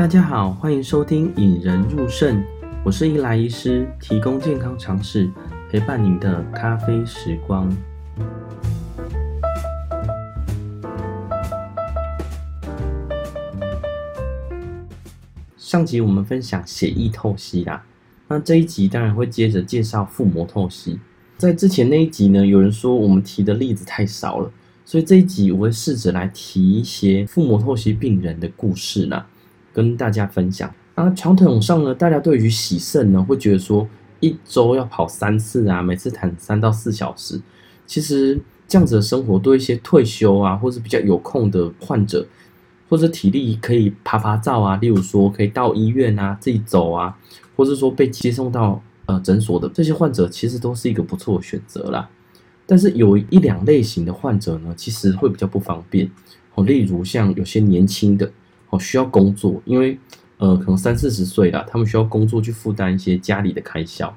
大家好，欢迎收听引人入胜，我是伊莱医师，提供健康常识，陪伴您的咖啡时光。上集我们分享血液透析啦，那这一集当然会接着介绍腹膜透析。在之前那一集呢，有人说我们提的例子太少了，所以这一集我会试着来提一些腹膜透析病人的故事啦。跟大家分享啊，传统上呢，大家对于洗肾呢，会觉得说一周要跑三次啊，每次谈三到四小时。其实这样子的生活，对一些退休啊，或者比较有空的患者，或者体力可以趴趴照啊，例如说可以到医院啊，自己走啊，或者说被接送到呃诊所的这些患者，其实都是一个不错的选择啦。但是有一两类型的患者呢，其实会比较不方便哦，例如像有些年轻的。哦，需要工作，因为呃，可能三四十岁了，他们需要工作去负担一些家里的开销。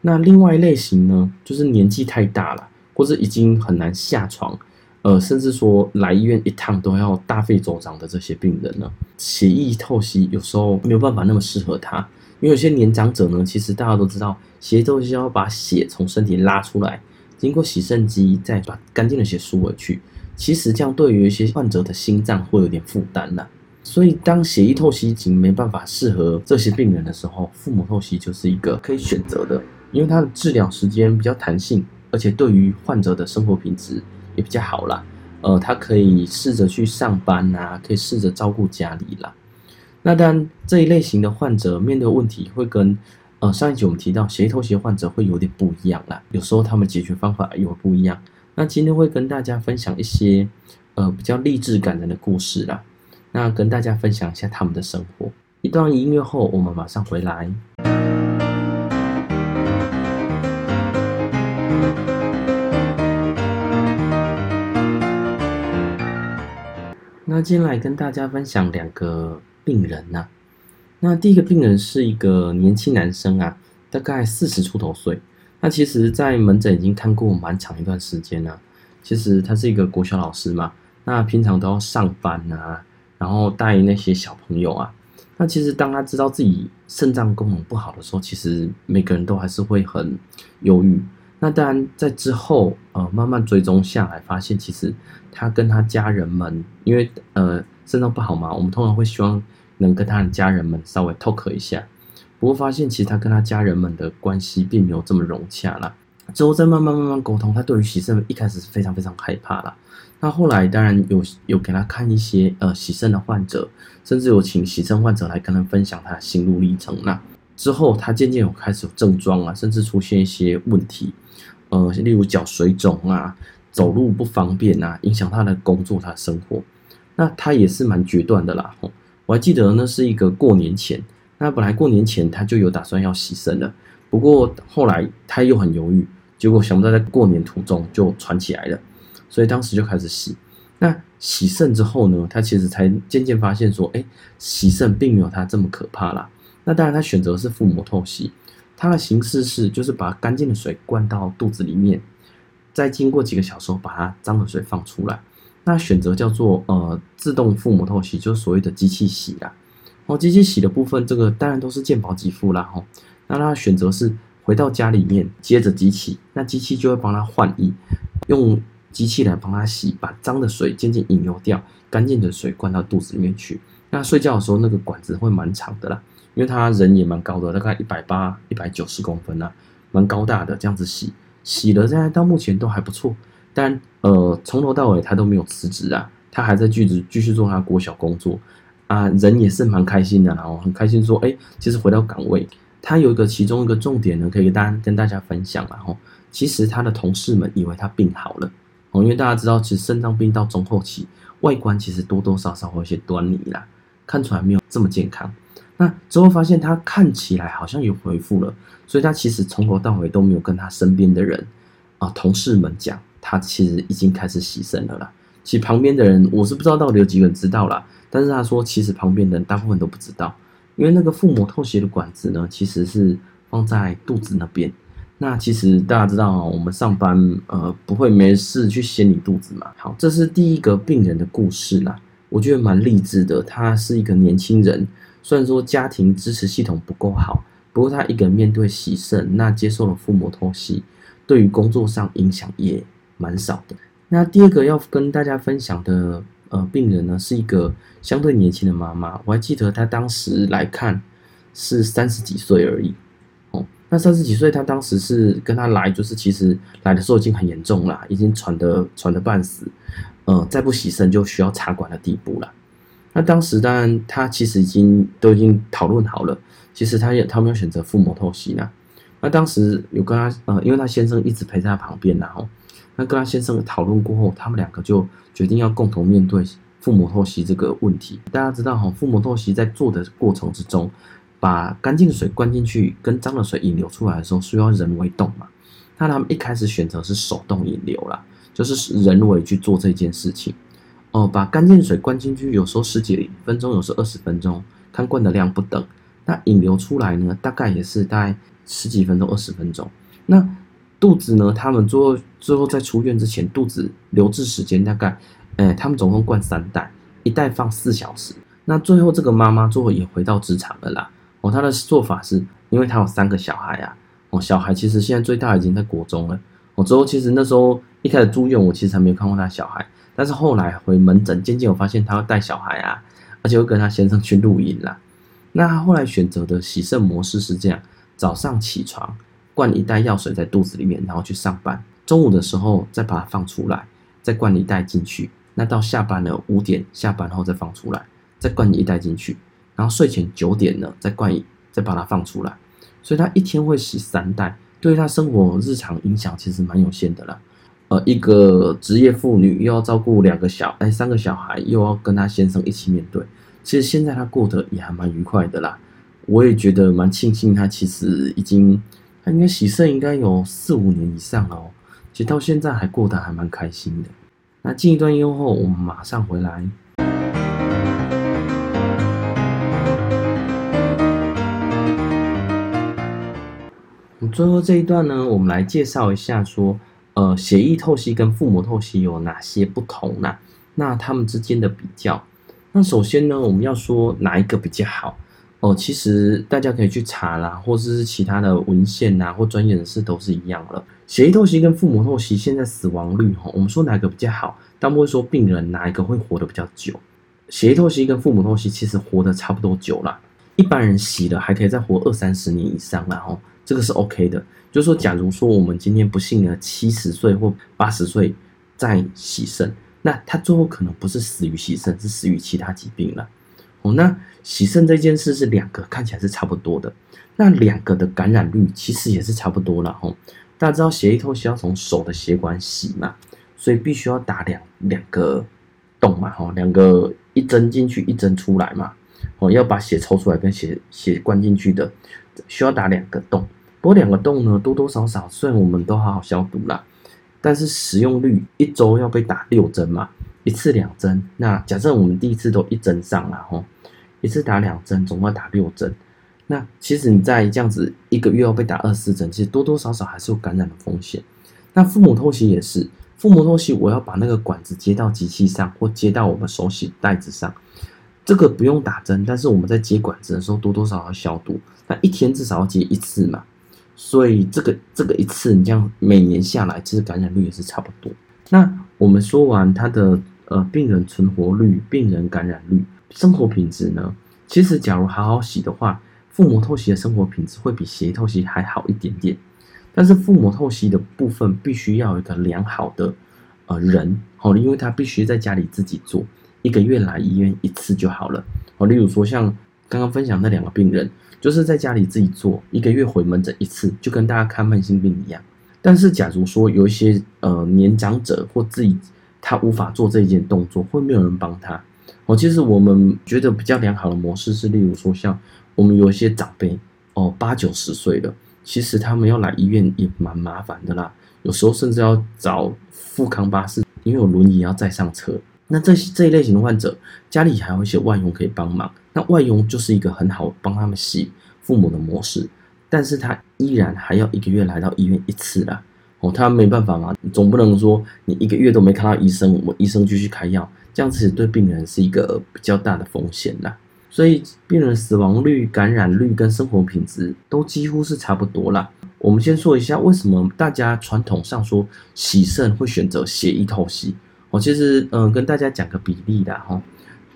那另外一类型呢，就是年纪太大了，或者已经很难下床，呃，甚至说来医院一趟都要大费周章的这些病人呢，血液透析有时候没有办法那么适合他，因为有些年长者呢，其实大家都知道，血液透析要把血从身体拉出来，经过洗肾机再把干净的血输回去，其实这样对于一些患者的心脏会有点负担了。所以，当血液透析已经没办法适合这些病人的时候，腹膜透析就是一个可以选择的，因为它的治疗时间比较弹性，而且对于患者的生活品质也比较好啦。呃，他可以试着去上班啊，可以试着照顾家里啦。那当然，这一类型的患者面对问题会跟呃上一集我们提到血液透析患者会有点不一样啦。有时候他们解决方法有不一样。那今天会跟大家分享一些呃比较励志感人的故事啦。那跟大家分享一下他们的生活。一段音乐后，我们马上回来。那今天来跟大家分享两个病人呐、那第一个病人是一个年轻男生啊，大概四十出头岁。那其实，在门诊已经看过蛮长一段时间了。其实他是一个国小老师嘛，那平常都要上班啊。然后带那些小朋友啊，那其实当他知道自己肾脏功能不好的时候，其实每个人都还是会很忧郁。那当然在之后呃慢慢追踪下来，发现其实他跟他家人们，因为呃肾脏不好嘛，我们通常会希望能跟他的家人们稍微 talk 一下。不过发现其实他跟他家人们的关系并没有这么融洽啦。之后再慢慢慢慢沟通，他对于洗肾一开始是非常非常害怕啦。那后来当然有有给他看一些呃洗肾的患者，甚至有请洗肾患者来跟他分享他的心路历程。那之后他渐渐有开始有症状啊，甚至出现一些问题，呃，例如脚水肿啊，走路不方便啊，影响他的工作、他的生活。那他也是蛮决断的啦。我还记得那是一个过年前，那本来过年前他就有打算要洗肾了，不过后来他又很犹豫，结果想不到在过年途中就传起来了。所以当时就开始洗，那洗肾之后呢，他其实才渐渐发现说，哎，洗肾并没有他这么可怕啦。那当然，他选择是腹膜透析，它的形式是就是把干净的水灌到肚子里面，再经过几个小时后把它脏的水放出来。那选择叫做呃自动腹膜透析，就是所谓的机器洗啦。哦，机器洗的部分，这个当然都是健保给付啦。吼，那他选择是回到家里面接着机器，那机器就会帮他换衣，用。机器来帮他洗，把脏的水渐渐引流掉，干净的水灌到肚子里面去。那睡觉的时候，那个管子会蛮长的啦，因为他人也蛮高的，大概一百八、一百九十公分啦，蛮高大的。这样子洗，洗了现在到目前都还不错。但呃，从头到尾他都没有辞职啊，他还在继续继续做他国小工作啊，人也是蛮开心的，然后很开心说，哎，其实回到岗位，他有一个其中一个重点呢，可以跟大家跟大家分享，然后其实他的同事们以为他病好了哦。因为大家知道，其实肾脏病到中后期，外观其实多多少少会有些端倪啦，看出来没有这么健康。那之后发现他看起来好像有恢复了，所以他其实从头到尾都没有跟他身边的人啊、同事们讲，他其实已经开始洗肾了啦。其实旁边的人我是不知道到底有几个人知道啦，但是他说其实旁边人大部分都不知道，因为那个腹膜透析的管子呢，其实是放在肚子那边。那其实大家知道，我们上班呃不会没事去掀你肚子嘛。好，这是第一个病人的故事啦。我觉得蛮励志的。他是一个年轻人，虽然说家庭支持系统不够好，不过他一个人面对洗肾，那接受了腹膜透析，对于工作上影响也蛮少的。那第二个要跟大家分享的呃病人呢，是一个相对年轻的妈妈。我还记得她当时来看是三十几岁而已。哦，那三十几岁，她当时是跟她来，就是其实来的时候已经很严重了，已经喘得喘得半死，呃，再不洗身就需要插管的地步了。那当时当然她其实已经都已经讨论好了，其实她也她没有选择腹膜透析呢。那当时有跟她呃，因为她先生一直陪在她旁边，然后。那跟他先生讨论过后，他们两个就决定要共同面对腹膜透析这个问题。大家知道哈，腹膜透析在做的过程之中，把干净水灌进去，跟脏的水引流出来的时候，需要人为动嘛。那他们一开始选择是手动引流啦，就是人为去做这件事情。哦，把干净水灌进去，有时候十几分钟，有时候二十分钟，看灌的量不等。那引流出来呢，大概也是大概十几分钟、二十分钟。那肚子呢？他们做最后在出院之前，肚子留置时间大概，哎，他们总共灌三袋，一袋放四小时。那最后这个妈妈最后也回到职场了啦。哦，她的做法是，因为她有三个小孩啊。哦，小孩其实现在最大已经在国中了。哦，之后其实那时候一开始住院，我其实还没有看过她小孩，但是后来回门诊，渐渐我发现她要带小孩啊，而且会跟她先生去露营啦。那她后来选择的洗肾模式是这样：早上起床。灌一袋药水在肚子里面，然后去上班。中午的时候再把它放出来，再灌一袋进去。那到下班了五点下班后再放出来，再灌一袋进去。然后睡前九点呢再灌一，再把它放出来。所以他一天会洗三袋，对他生活日常影响其实蛮有限的啦。呃，一个职业妇女又要照顾两个小哎三个小孩，又要跟他先生一起面对。其实现在他过得也还蛮愉快的啦。我也觉得蛮庆幸他其实已经。他应该洗肾应该有四五年以上了哦，其实到现在还过得还蛮开心的。那进一段音乐后，我们马上回来。最后这一段呢，我们来介绍一下说，呃，血液透析跟腹膜透析有哪些不同呢？那他们之间的比较。那首先呢，我们要说哪一个比较好？哦，其实大家可以去查啦，或者是其他的文献呐，或专业人士都是一样的。血液透析跟腹膜透析现在死亡率哈，我们说哪个比较好？但不会说病人哪一个会活得比较久。血液透析跟腹膜透析其实活得差不多久了，一般人洗了还可以再活二三十年以上，了哈这个是 OK 的。就是说，假如说我们今天不幸的七十岁或八十岁再洗肾，那他最后可能不是死于洗肾，是死于其他疾病了。哦，那洗肾这件事是两个看起来是差不多的，那两个的感染率其实也是差不多了。哈，大家知道血液透析要从手的血管洗嘛，所以必须要打两两个洞嘛，哈，两个一针进去一针出来嘛，哦，要把血抽出来跟血血灌进去的，需要打两个洞。不过两个洞呢，多多少少虽然我们都好好消毒啦，但是使用率一周要被打六针嘛，一次两针。那假设我们第一次都一针上了，哈。一次打两针，总共要打六针。那其实你在这样子一个月要被打二十针，其实多多少少还是有感染的风险。那腹膜透析也是，腹膜透析我要把那个管子接到机器上，或接到我们手洗袋子上，这个不用打针，但是我们在接管子的时候多多少少要消毒。那一天至少要接一次嘛，所以这个这个一次你这样每年下来，其实感染率也是差不多。那我们说完他的呃病人存活率、病人感染率。生活品质呢？其实，假如好好洗的话，腹膜透析的生活品质会比血液透析还好一点点。但是，腹膜透析的部分必须要有一个良好的呃人，好，因为他必须在家里自己做，一个月来医院一次就好了。哦，例如说像刚刚分享那两个病人，就是在家里自己做，一个月回门诊一次，就跟大家看慢性病一样。但是，假如说有一些呃年长者或自己他无法做这一件动作，会没有人帮他。哦，其实我们觉得比较良好的模式是，例如说像我们有一些长辈哦，八九十岁了，其实他们要来医院也蛮麻烦的啦，有时候甚至要找富康巴士，因为有轮椅要载上车。那这这一类型的患者，家里还有一些外佣可以帮忙，那外佣就是一个很好帮他们洗父母的模式，但是他依然还要一个月来到医院一次啦。哦，他没办法嘛，总不能说你一个月都没看到医生，我医生继续开药。这样子对病人是一个比较大的风险啦。所以病人死亡率、感染率跟生活品质都几乎是差不多啦。我们先说一下为什么大家传统上说洗肾会选择血液透析。我其实嗯、跟大家讲个比例啦哈，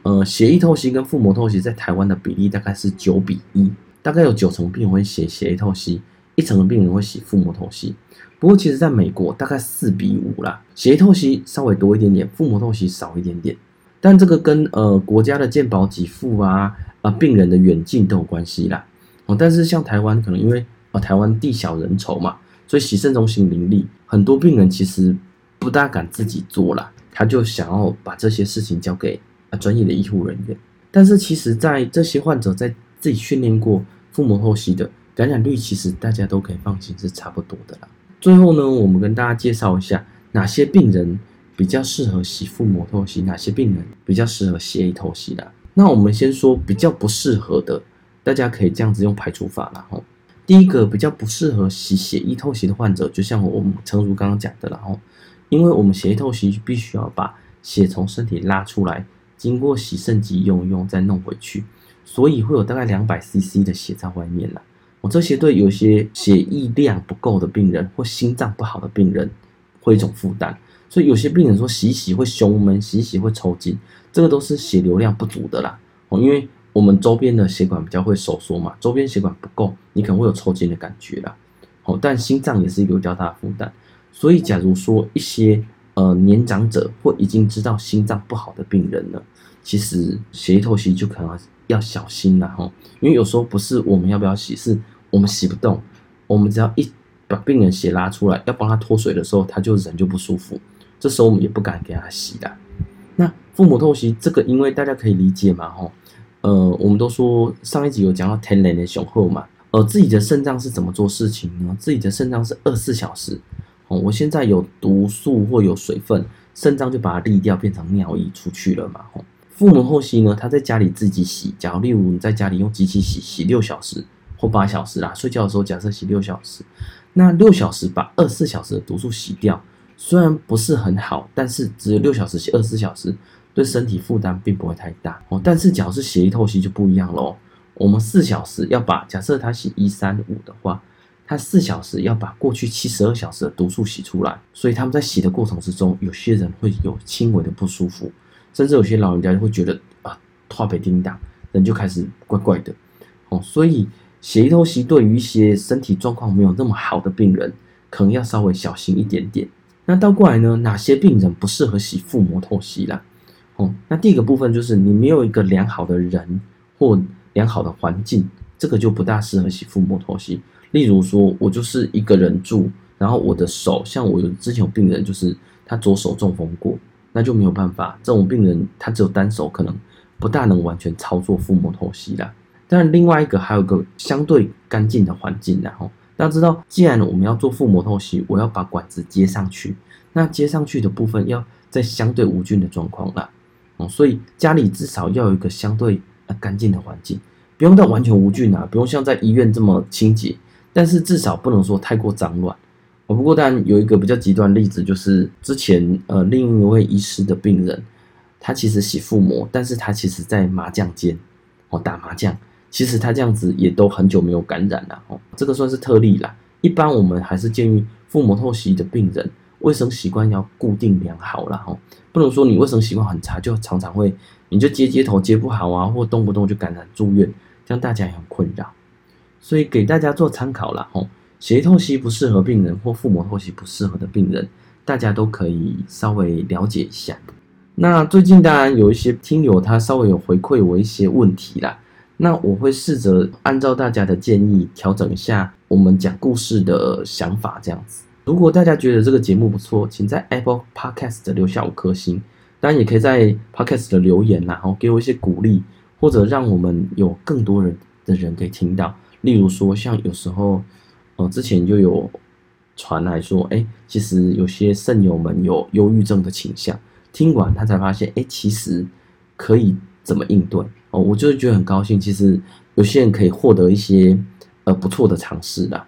呃血液透析跟腹膜透析在台湾的比例大概是九比一，大概有九成病人会写血液透析，一成的病人会写腹膜透析。不过其实在美国大概四比五啦，血液透析稍微多一点点，腹膜透析少一点点。但这个跟呃国家的健保给付啊，啊病人的远近都有关系啦。哦，但是像台湾可能因为啊台湾地小人稠嘛，所以洗肾中心林立，很多病人其实不大敢自己做啦。他就想要把这些事情交给啊专业的医护人员，但是其实，在这些患者在自己训练过腹膜透析的感染率，其实大家都可以放心是差不多的啦。最后呢，我们跟大家介绍一下哪些病人比较适合洗腹膜透析，哪些病人比较适合血液透析啦。那我们先说比较不适合的，大家可以这样子用排除法啦吼。第一个比较不适合洗血液透析的患者，就像我们诚如刚刚讲的啦吼。因为我们血液透析必须要把血从身体拉出来，经过洗肾机用一用再弄回去，所以会有大概两百 CC 的血在外面了。我这些对有些血液量不够的病人或心脏不好的病人会一种负担，所以有些病人说洗洗会胸闷，洗洗会抽筋，这个都是血流量不足的啦。哦，因为我们周边的血管比较会收缩嘛，周边血管不够，你可能会有抽筋的感觉啦。哦，但心脏也是一个比较大的负担。所以，假如说一些呃年长者或已经知道心脏不好的病人呢，其实血液透析就可能要小心了哈，因为有时候不是我们要不要洗，是我们洗不动，我们只要一把病人血拉出来，要帮他脱水的时候，他就人就不舒服，这时候我们也不敢给他洗的。那父母透析这个，因为大家可以理解嘛吼，呃，我们都说上一集有讲到天然的雄厚嘛，呃，自己的肾脏是怎么做事情呢？自己的肾脏是二十四小时。哦，我现在有毒素或有水分，肾脏就把它滤掉，变成尿液出去了嘛。吼，父母透析呢，他在家里自己洗，假如例如你在家里用机器洗，洗六小时或八小时啦，睡觉的时候假设洗六小时，那六小时把二十四小时的毒素洗掉，虽然不是很好，但是只有六小时洗二十四小时，对身体负担并不会太大。哦，但是假如是血液透析就不一样喽，我们四小时要把，假设他洗一三五的话。他四小时要把过去七十二小时的毒素洗出来，所以他们在洗的过程之中，有些人会有轻微的不舒服，甚至有些老人家就会觉得啊，特别叮当，人就开始怪怪的。哦，所以血液透析对于一些身体状况没有那么好的病人，可能要稍微小心一点点。那倒过来呢，哪些病人不适合洗腹膜透析啦？哦，那第一个部分就是你没有一个良好的人或良好的环境，这个就不大适合洗腹膜透析。例如说，我就是一个人住，然后我的手，像我有之前有病人，就是他左手中风过，那就没有办法。这种病人他只有单手，可能不大能完全操作腹膜透析啦。但另外一个还有个相对干净的环境，然后大家知道，既然我们要做腹膜透析，我要把管子接上去，那接上去的部分要在相对无菌的状况啦，哦，所以家里至少要有一个相对呃干净的环境，不用到完全无菌啊，不用像在医院这么清洁。但是至少不能说太过脏乱哦。不过当然有一个比较极端例子，就是之前呃另一位医师的病人，他其实洗腹膜，但是他其实在麻将间哦打麻将，其实他这样子也都很久没有感染了哦，这个算是特例啦。一般我们还是建议腹膜透析的病人，卫生习惯要固定良好啦。哦，不能说你卫生习惯很差，就常常会你就接接头接不好啊，或动不动就感染住院，这样大家也很困扰。所以给大家做参考啦，吼，血液透析不适合病人或腹膜透析不适合的病人，大家都可以稍微了解一下。那最近当然有一些听友他稍微有回馈我一些问题啦，那我会试着按照大家的建议调整一下我们讲故事的想法，这样子。如果大家觉得这个节目不错，请在 Apple Podcast 留下五颗星，当然也可以在 Podcast 的留言，然后给我一些鼓励，或者让我们有更多人的人可以听到。例如说，像有时候，呃，之前就有传来说，哎，其实有些肾友们有忧郁症的倾向，听完他才发现，哎，其实可以怎么应对哦，我就是觉得很高兴。其实有些人可以获得一些呃不错的尝试的。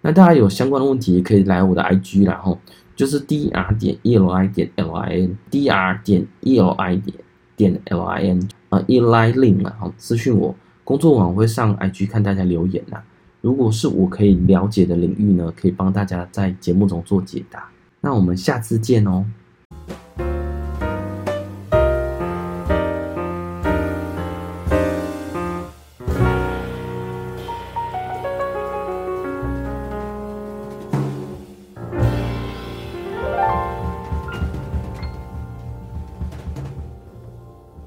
那大家有相关的问题，也可以来我的 IG 然后就是 dr 点 eli 点 lin，dr 点 eli 点点 lin 啊，eli lin 啊，好私讯我，工作晚会上 IG 看大家留言呐、如果是我可以了解的领域呢，可以帮大家在节目中做解答。那我们下次见哦。